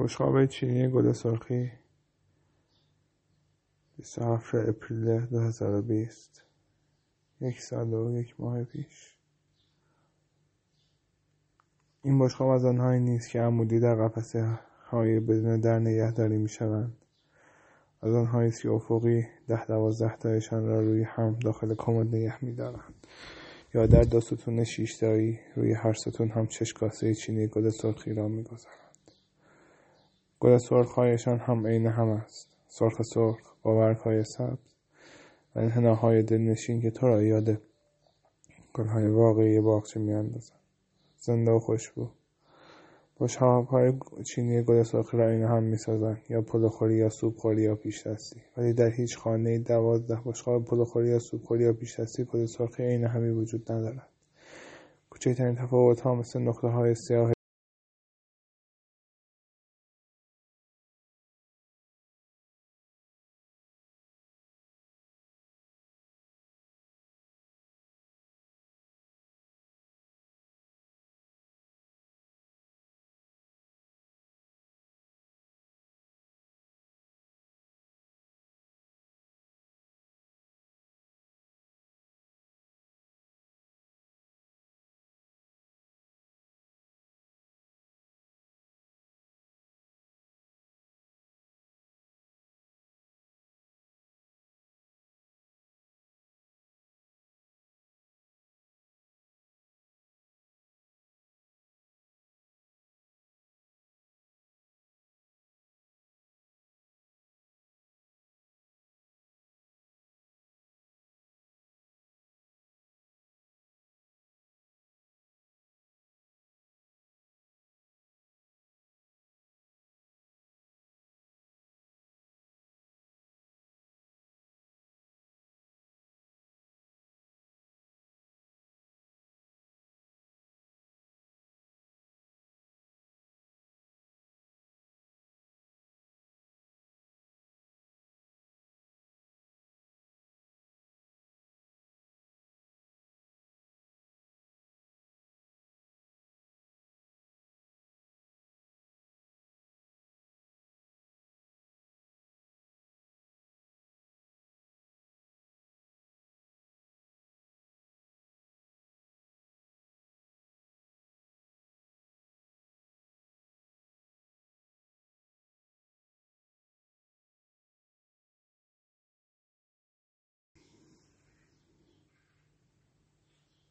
بشقاب چینی گل سرخی. 27 اپریل 2020 یک سال و یک ماه پیش. این بشقاب از آنهایی نیست که عمودی در قفسه های بدون در نگهداری می شوند از آنهایی است که افقی ده دوازده تایشان را روی هم داخل کمد نگه می دارند یا در دو ستون شیشتایی روی هر ستون هم چش کاسه چینی گل سرخی را می گذارند. گل سرخهایشان هم عین هم است. سرخ سرخ با های سبز. و انحناهای دلنشین که تو را یاد گلهای واقعی باغچه میاندازند. زنده و خوشبو های چینی گل سرخی را این هم می‌سازند. یا پلوخوری یا سوپخوری یا پیش دستی. ولی در هیچ خانه دوازده بشقاب پلوخوری یا سوپخوری یا پیش دستی گل سرخی عین همی وجود ندارد. کوچکترین تفاوت ها مثل نقطه های سیاه